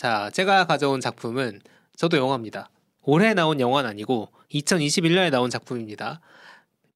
자, 제가 가져온 작품은 저도 영화입니다. 올해 나온 영화는 아니고 2021년에 나온 작품입니다.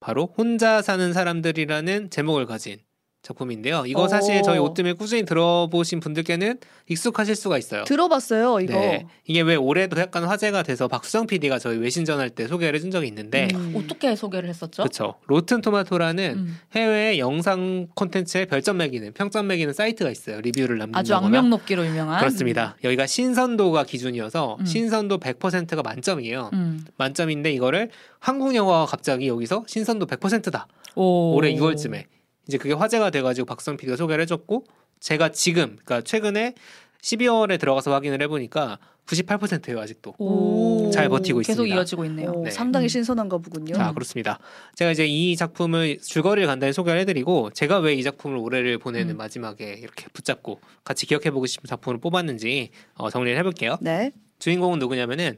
바로 혼자 사는 사람들이라는 제목을 가진 작품인데요. 이거 사실 오. 저희 오뜸에 꾸준히 들어보신 분들께는 익숙하실 수가 있어요. 들어봤어요 이거. 네. 이게 왜 올해도 약간 화제가 돼서 박수정 PD가 저희 외신전 할 때 소개를 해준 적이 있는데 음. 어떻게 소개를 했었죠? 그렇죠. 로튼 토마토라는 음. 해외 영상 콘텐츠에 별점 매기는 평점 매기는 사이트가 있어요. 리뷰를 남긴다거나 아주 악명 높기로 유명한. 그렇습니다. 여기가 신선도가 기준이어서 음. 신선도 100%가 만점이에요. 음. 만점인데 이거를 한국 영화가 갑자기 여기서 신선도 100%다. 오. 올해 2월쯤에 이제 그게 화제가 돼가지고 박성 PD가 소개를 해줬고 제가 지금 그러니까 최근에 12월에 들어가서 확인을 해보니까 98%예요 아직도. 오. 잘 버티고 계속 있습니다. 이어지고 있네요. 오, 네. 상당히 음. 신선한가 보군요. 자 그렇습니다. 제가 이제 이 작품을 줄거리를 간단히 소개를 해드리고 제가 왜 이 작품을 올해를 보내는 음. 마지막에 이렇게 붙잡고 같이 기억해보고 싶은 작품을 뽑았는지 어, 정리를 해볼게요. 네. 주인공은 누구냐면은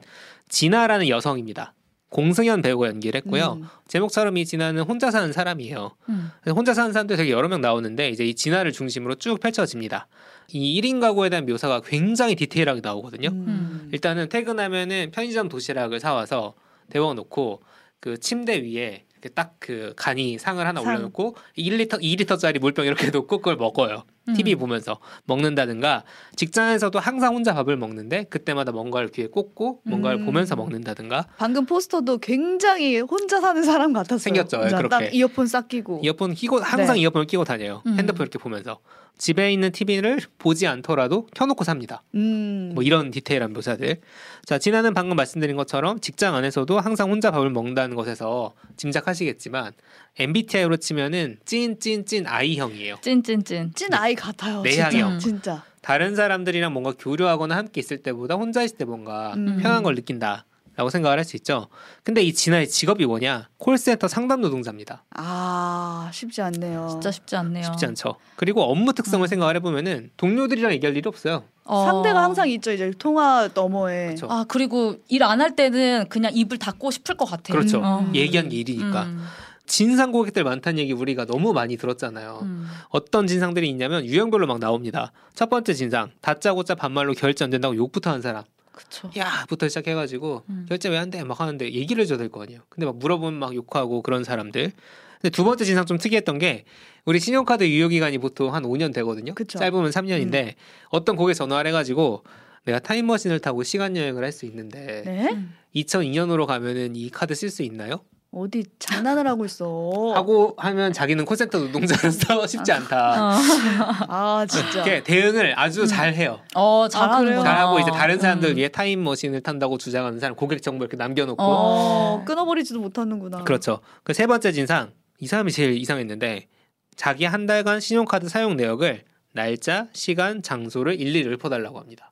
진아라는 여성입니다. 공승현 배우가 연기를 했고요. 음. 제목처럼 이 진아는 혼자 사는 사람이에요. 음. 혼자 사는 사람들 되게 여러 명 나오는데 이제 이 진아를 중심으로 쭉 펼쳐집니다. 이 1인 가구에 대한 묘사가 굉장히 디테일하게 나오거든요. 음. 일단은 퇴근하면은 편의점 도시락을 사와서 데워놓고 그 침대 위에 이렇게 딱그 간이 상을 하나 상. 올려놓고 1리터 2리터짜리 물병 이렇게 놓고 그걸 먹어요. 음. TV 보면서 먹는다든가 직장에서도 항상 혼자 밥을 먹는데 그때마다 뭔가를 귀에 꽂고 뭔가를 음. 보면서 먹는다든가 방금 포스터도 굉장히 혼자 사는 사람 같았어요. 생겼죠, 혼자 그렇게. 딱 이어폰 싹 끼고. 이어폰 끼고 항상 네. 이어폰을 끼고 다녀요. 음. 핸드폰 이렇게 보면서 집에 있는 TV를 보지 않더라도 켜놓고 삽니다. 음. 뭐 이런 디테일한 묘사들. 자, 진아는 방금 말씀드린 것처럼 직장 안에서도 항상 혼자 밥을 먹는다는 것에서 짐작하시겠지만 MBTI로 치면은 찐 찐찐 I형이에요. 찐찐찐. 찐 아이 같아요. 내향형. 진짜. 진짜. 다른 사람들이랑 뭔가 교류하거나 함께 있을 때보다 혼자 있을 때 뭔가 음. 편한 걸 느낀다. 라고 생각을 할 수 있죠. 근데 이 진아의 직업이 뭐냐? 콜센터 상담 노동자입니다. 아 쉽지 않네요. 진짜 쉽지 않네요. 쉽지 않죠. 그리고 업무 특성을 음. 생각을 해보면은 동료들이랑 얘기할 일이 없어요. 어. 상대가 항상 있죠. 이제 통화 너머에. 그쵸. 아 그리고 일 안 할 때는 그냥 입을 닫고 싶을 것 같아요. 그렇죠. 어. 얘기한 게 일이니까. 음. 진상 고객들 많다는 얘기 우리가 너무 많이 들었잖아요. 음. 어떤 진상들이 있냐면 유형별로 막 나옵니다. 첫 번째 진상 다짜고짜 반말로 결제 안 된다고 욕부터 한 사람. 그쵸. 야부터 시작해가지고 음. 결제 왜 안 돼? 막 하는데 얘기를 해줘야 될 거 아니에요. 근데 막 물어보면 막 욕하고 그런 사람들. 근데 두 번째 진상 좀 특이했던 게 우리 신용카드 유효 기간이 보통 한 5년 되거든요. 그쵸. 짧으면 3년인데 어떤 고객 전화를 해가지고 내가 타임머신을 타고 시간 여행을 할 수 있는데 네? 음. 2002년으로 가면은 이 카드 쓸 수 있나요? 어디 장난을 하고 있어. 하고 하면 자기는 콜센터 노동자로서 쉽지 않다. 어, 아 진짜. 이렇게 대응을 아주 잘 해요. 어 잘하는구나. 그래요? 잘하고 이제 다른 사람들 음. 위해 타임머신을 탄다고 주장하는 사람 고객 정보 이렇게 남겨놓고 어 끊어버리지도 못하는구나. 그렇죠. 그 세 번째 진상 이 사람이 제일 이상했는데 자기 한 달간 신용카드 사용 내역을 날짜, 시간, 장소를 일일이 읊어달라고 합니다.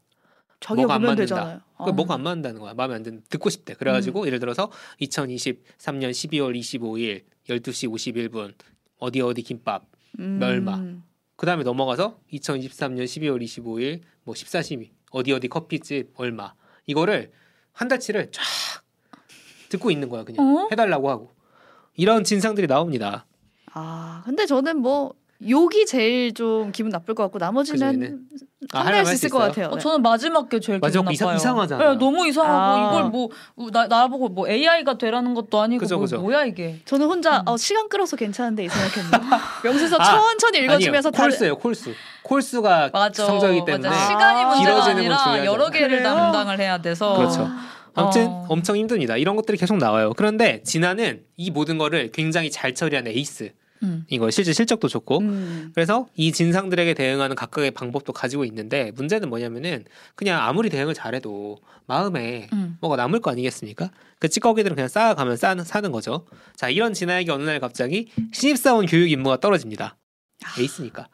자기가 뭐가 안 보면 맞는다. 되잖아요. 그 어. 뭐가 안 맞는다는 거야. 마음에 안 드는 듣고 싶대. 그래가지고 음. 예를 들어서 2023년 12월 25일 12시 51분 어디 어디 김밥. 음. 멸마. 그 다음에 넘어가서 2023년 12월 25일 뭐 14시미 어디 어디 커피집 얼마 이거를 한 달치를 쫙 듣고 있는 거야 그냥 어? 해달라고 하고 이런 진상들이 나옵니다. 아 근데 저는 뭐 욕이 제일 좀 기분 나쁠 것 같고 나머지는? 아, 판단할 하려면 수할 있을 수 것? 같아요. 어, 네. 저는 마지막 게 제일 마지막 기분 이상- 나빠요. 이상 하잖아. 네, 너무 이상하고 아. 이걸 뭐 나, 나보고 뭐 AI가 되라는 것도 아니고 그죠, 뭐, 그죠. 뭐야 이게. 저는 혼자 음. 어, 시간 끌어서 괜찮은데 이 생각했는데 명세서 아, 천천히 읽어주면서 아니에요. 다른 콜수예요 콜수 콜수가 맞아. 성적이기 때문에 맞아. 아, 시간이 문제가 아니라. 여러 개를 그래요? 담당을 해야 돼서. 그렇죠. 아무튼 어. 엄청 힘듭니다. 이런 것들이 계속 나와요. 그런데 진아는 이 모든 거를 굉장히 잘 처리한 에이스. 음. 이거 실제 실적도 좋고 음. 그래서 이 진상들에게 대응하는 각각의 방법도 가지고 있는데 문제는 뭐냐면은 그냥 아무리 대응을 잘해도 마음에 음. 뭐가 남을 거 아니겠습니까? 그 찌꺼기들은 그냥 쌓아가면 싸는, 사는 거죠. 자 이런 진아에게 어느 날 갑자기 신입사원 교육 임무가 떨어집니다. 에이스니까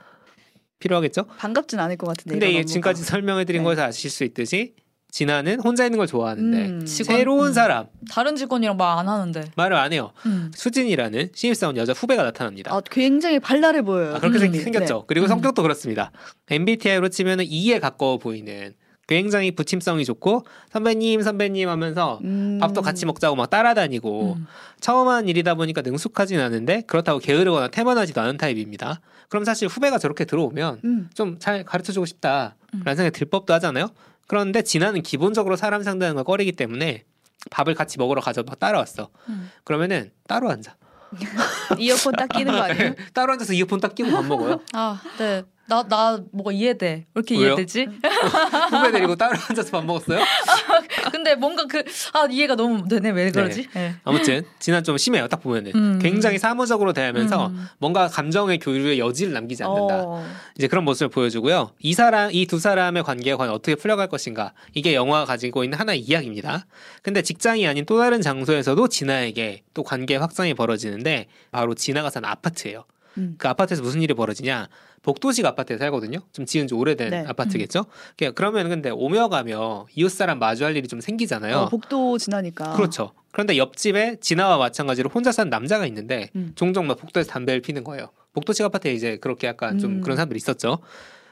필요하겠죠? 반갑진 않을 것 같은데. 근데. 지금까지 설명해드린 네. 거에서 아실 수 있듯이 진아는 혼자 있는 걸 좋아하는데 음. 직원- 새로운 음. 사람 다른 직원이랑 말 안 하는데. 말을 안 해요. 음. 수진이라는 신입사원 여자 후배가 나타납니다. 아, 굉장히 발랄해 보여요. 아, 그렇게 생- 음, 생겼죠. 그리고 음. 성격도 그렇습니다. MBTI로 치면은 E에 가까워 보이는 굉장히 부침성이 좋고 선배님 선배님 하면서 네. 음. 밥도 같이 먹자고 막 따라다니고 음. 처음 한 일이다 보니까 능숙하진 않은데 그렇다고 게으르거나 태만하지도 않은 타입입니다. 그럼 사실 후배가 저렇게 들어오면 음. 좀잘 가르쳐주고 싶다라는 음. 생각이 들 법도 하잖아요. 그런데 진아는 기본적으로 사람 상대하는 걸 꺼리기 때문에 밥을 같이 먹으러 가자 막 따라왔어. 음. 그러면은 따로 앉아. 이어폰 딱 끼는 거 아니에요? 따로 앉아서 이어폰 딱 끼고 밥 먹어요. 아, 네. 나, 나 뭐가 이해돼. 왜 이렇게 왜요? 이해되지? 후배 데리고 따로 앉아서 밥 먹었어요? 근데 뭔가 그, 아, 이해가 너무 되네. 왜 그러지? 네. 아무튼 진아 좀 심해요. 딱 보면은 음. 굉장히 사무적으로 대하면서 음. 뭔가 감정의 교류의 여지를 남기지 않는다. 어. 이제 그런 모습을 보여주고요. 이 사람, 이 두 사람의 관계가 과연 어떻게 풀려갈 것인가. 이게 영화가 가지고 있는 하나의 이야기입니다. 근데 직장이 아닌 또 다른 장소에서도 진아에게 또 관계 확장이 벌어지는데 바로 진아가 사는 아파트예요. 음. 그 아파트에서 무슨 일이 벌어지냐? 복도식 아파트에 살거든요. 좀 지은 지 오래된 네. 아파트겠죠. 그러니까 그러면 근데 오며 가며 이웃 사람 마주할 일이 좀 생기잖아요. 어, 복도 지나니까. 그렇죠. 그런데 옆집에 진아와 마찬가지로 혼자 사는 남자가 있는데 음. 종종 막 복도에서 담배를 피는 거예요. 복도식 아파트에 이제 그렇게 약간 좀 음. 그런 사람들이 있었죠.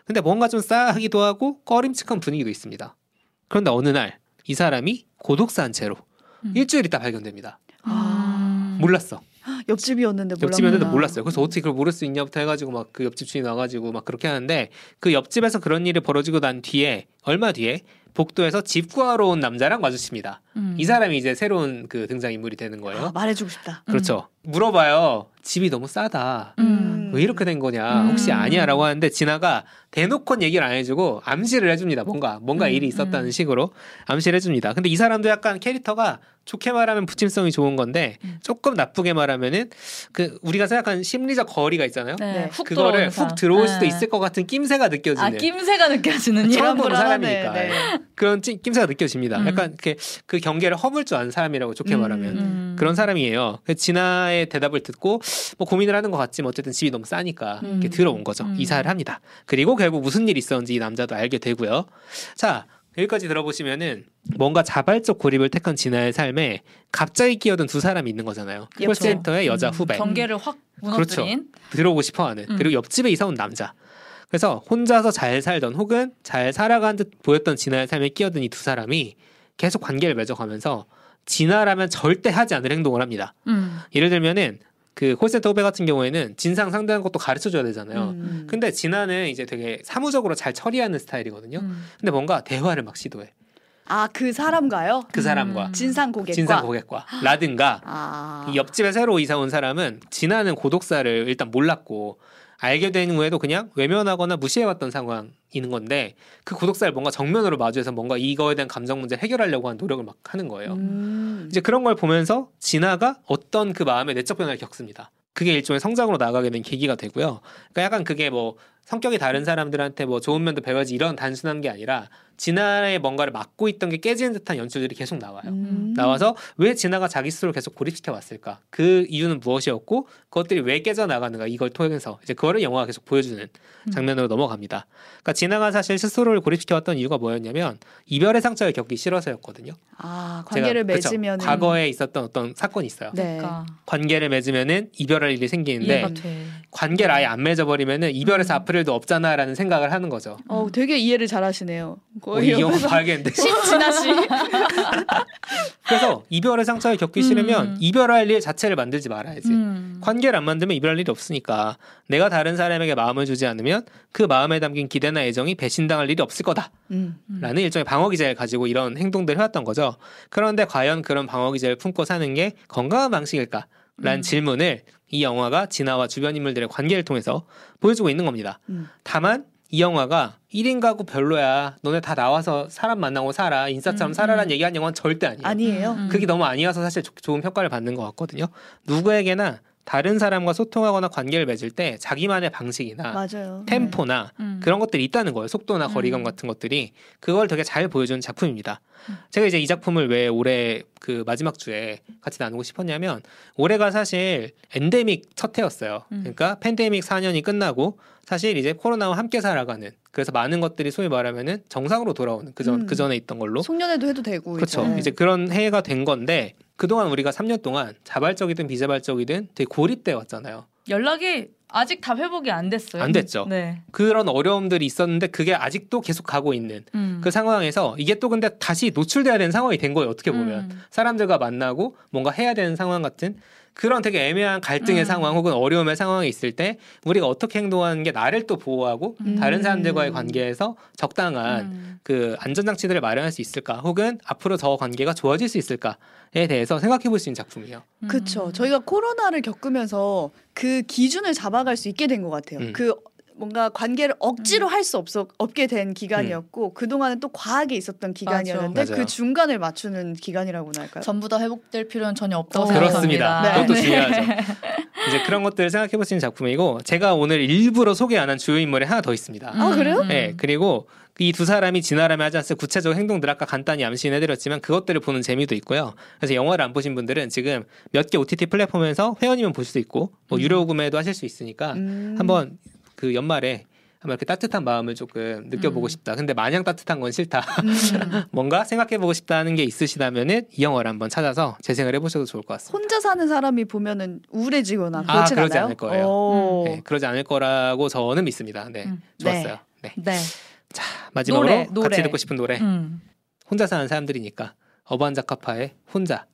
근데 뭔가 좀 싸하기도 하고 꺼림칙한 분위기도 있습니다. 그런데 어느 날 이 사람이 고독사한 채로 음. 일주일 있다 발견됩니다. 아, 몰랐어. 옆집이었는데 몰랐구나. 옆집이었는데 몰랐어요. 그래서 어떻게 그걸 모를 수 있냐부터 해가지고 막 그 옆집 주인 와가지고 막 그렇게 하는데 그 옆집에서 그런 일이 벌어지고 난 뒤에 얼마 뒤에 복도에서 집 구하러 온 남자랑 마주칩니다. 음. 이 사람이 이제 새로운 그 등장 인물이 되는 거예요. 아, 말해주고 싶다. 그렇죠. 물어봐요. 집이 너무 싸다. 음. 왜 이렇게 된 거냐? 음. 혹시 아니야라고 하는데 진아가 대놓고는 얘기를 안 해주고 암시를 해줍니다. 뭔가 뭔가 음, 일이 있었다는 음. 식으로 암시를 해줍니다. 근데 이 사람도 약간 캐릭터가 좋게 말하면 부침성이 좋은 건데 음. 조금 나쁘게 말하면은 그 우리가 생각하는 심리적 거리가 있잖아요. 네. 네. 훅 그거를 들어오는 훅. 들어올 수도 네. 있을 것 같은 낌새가 느껴지는 아, 낌새가 느껴지는 처음 보는. 사람이니까 네. 그런 찜- 낌새가 느껴집니다. 음. 약간 그, 그 경계를 허물 줄 아는 사람이라고 좋게 음. 말하면 음. 그런 사람이에요. 그래서 진아의 대답을 듣고 뭐 고민을 하는 것 같지만 어쨌든 집이 너무 싸니까 음. 이렇게 들어온 거죠. 음. 이사를 합니다. 그리고 결국 무슨 일이 있었는지 이 남자도 알게 되고요. 자 여기까지 들어보시면은 뭔가 자발적 고립을 택한 진아의 삶에 갑자기 끼어든 두 사람이 있는 거잖아요. 그렇죠. 콜센터의 여자 음, 후배 경계를 확 무너뜨린. 들어오고 싶어하는 음. 그리고 옆집에 이사 온 남자. 그래서 혼자서 잘 살던 혹은 잘 살아간 듯 보였던 진아의 삶에 끼어든 이 두 사람이 계속 관계를 맺어가면서 진아라면 절대 하지 않을 행동을 합니다. 음. 예를 들면은 그 콜센터 후배 같은 경우에는 진상 상대하는 것도 가르쳐 줘야 되잖아요. 음. 근데 진아는 이제 되게 사무적으로 잘 처리하는 스타일이거든요. 음. 근데 뭔가 대화를 막 시도해. 아, 그 사람과요? 그 사람과 음. 진상 고객과. 진상 고객과 라든가 아. 이 옆집에 새로 이사 온 사람은 진아는 고독사를 일단 몰랐고 알게 된 후에도 그냥 외면하거나 무시해왔던 상황이는 건데 그 고독사를 뭔가 정면으로 마주해서 뭔가 이거에 대한 감정 문제를 해결하려고 하는 노력을 막 하는 거예요. 음. 이제 그런 걸 보면서 진아가 어떤 그 마음의 내적 변화를 겪습니다. 그게 일종의 성장으로 나가게 된 계기가 되고요. 그러니까 약간 그게 뭐 성격이 다른 사람들한테 뭐 좋은 면도 배워야지 이런 단순한 게 아니라 진아의 뭔가를 막고 있던 게 깨지는 듯한 연출들이 계속 나와요. 음. 나와서 왜 진아가 자기 스스로 계속 고립시켜 왔을까? 그 이유는 무엇이었고 그것들이 왜 깨져 나가는가? 이걸 통해서 이제 그거를 영화가 계속 보여주는 음. 장면으로 넘어갑니다. 그러니까 진아가 사실 스스로를 고립시켜 왔던 이유가 뭐였냐면 이별의 상처를 겪기 싫어서였거든요. 아, 관계를? 맺으면 과거에 있었던 어떤 사건이 있어요. 네. 그러니까 관계를 맺으면은 이별할 일이 생기는데. 관계를 아예 안 맺어버리면은 이별에서 음. 아플 일도 없잖아라는 생각을 하는 거죠. 어, 되게 이해를 잘하시네요. 어, 거의 이 영화 옆에서 봐야겠는데. 신진아 씨. 그래서 이별의 상처를 겪기 싫으면 음. 이별할 일 자체를 만들지 말아야지. 음. 관계를 안 만들면 이별할 일이 없으니까 내가 다른 사람에게 마음을 주지 않으면 그 마음에 담긴 기대나 애정이 배신당할 일이 없을 거다라는 음. 음. 일종의 방어 기제를 가지고 이런 행동들을 해왔던 거죠. 그런데 과연 그런 방어 기제를 품고 사는 게 건강한 방식일까? 라는 음. 질문을 이 영화가 진아와 주변 인물들의 관계를 통해서 보여주고 있는 겁니다. 음. 다만 이 영화가 1인 가구 별로야. 너네 다 나와서 사람 만나고 살아. 인싸처럼 음, 살아라는 음. 얘기한 영화는 절대 아니에요. 아니에요. 음. 그게 너무 아니어서 사실 조- 좋은 평가를 받는 것 같거든요. 누구에게나 다른 사람과 소통하거나 관계를 맺을 때 자기만의 방식이나 맞아요. 템포나 음. 그런 것들이 있다는 거예요. 속도나 음. 거리감 같은 것들이 그걸 되게 잘 보여주는 작품입니다. 음. 제가 이제 이 작품을 왜 올해 그 마지막 주에 같이 나누고 싶었냐면 올해가 사실 엔데믹 첫 해였어요. 음. 그러니까 팬데믹 4년이 끝나고 사실 이제 코로나와 함께 살아가는 그래서 많은 것들이 소위 말하면은 정상으로 돌아오는 그전 음. 그 전에 있던 걸로 송년회도 해도 되고 그렇죠. 이제. 이제 그런 해가 된 건데 그동안 우리가 3년 동안 자발적이든 비자발적이든 되게 고립돼 왔잖아요. 연락이 아직 다 회복이 안 됐어요. 안 됐죠. 네. 그런 어려움들이 있었는데 그게 아직도 계속 가고 있는 음. 그 상황에서 이게 또 근데 다시 노출돼야 되는 상황이 된 거예요. 어떻게 보면 음. 사람들과 만나고 뭔가 해야 되는 상황 같은 그런 되게 애매한 갈등의 음. 상황 혹은 어려움의 상황에 있을 때 우리가 어떻게 행동하는 게 나를 또 보호하고 음. 다른 사람들과의 관계에서 적당한 음. 그 안전장치들을 마련할 수 있을까 혹은 앞으로 더 관계가 좋아질 수 있을까에 대해서 생각해 볼 수 있는 작품이에요. 음. 그쵸. 저희가 코로나를 겪으면서 그 기준을 잡아갈 수 있게 된 것 같아요. 음. 그 뭔가 관계를 억지로 할수 없어 없게 된 기간이었고 그 동안은 또 과하게 있었던 기간이었는데 맞아요. 그 중간을 맞추는 기간이라고나 할까요? 전부 다 회복될 필요는 전혀 없다고 어. 그렇습니다. 생각합니다. 그것도 네. 중요하죠. 이제 그런 것들을 생각해 볼 수 있는 작품이고 제가 오늘 일부러 소개 안 한 주요 인물이 하나 더 있습니다. 아, 그래요? 음. 네, 그리고 이두 사람이 지나라며 하지 않을 구체적 행동들 아까 간단히 암시해드렸지만 그것들을 보는 재미도 있고요. 그래서 영화를 안 보신 분들은 지금 몇 개 OTT 플랫폼에서 회원이면 볼 수 있고 뭐 음. 유료 구매도 하실 수 있으니까 음. 한번 그 연말에 한번 이렇게 따뜻한 마음을 조금 느껴보고 음. 싶다. 근데 마냥 따뜻한 건 싫다. 음. 뭔가 생각해보고 싶다는 게 있으시다면은 이 영화를 한번 찾아서 재생을 해보셔도 좋을 것 같습니다. 혼자 사는 사람이 보면은 우울해지거나 아, 그러지 않아요? 않을 거예요. 오. 네, 그러지 않을 거라고 저는 믿습니다. 네, 음. 좋았어요. 네. 네. 마지막으로 노래, 노래. 같이 듣고 싶은 노래. 음. 혼자 사는 사람들이니까 어반 자카파의 혼자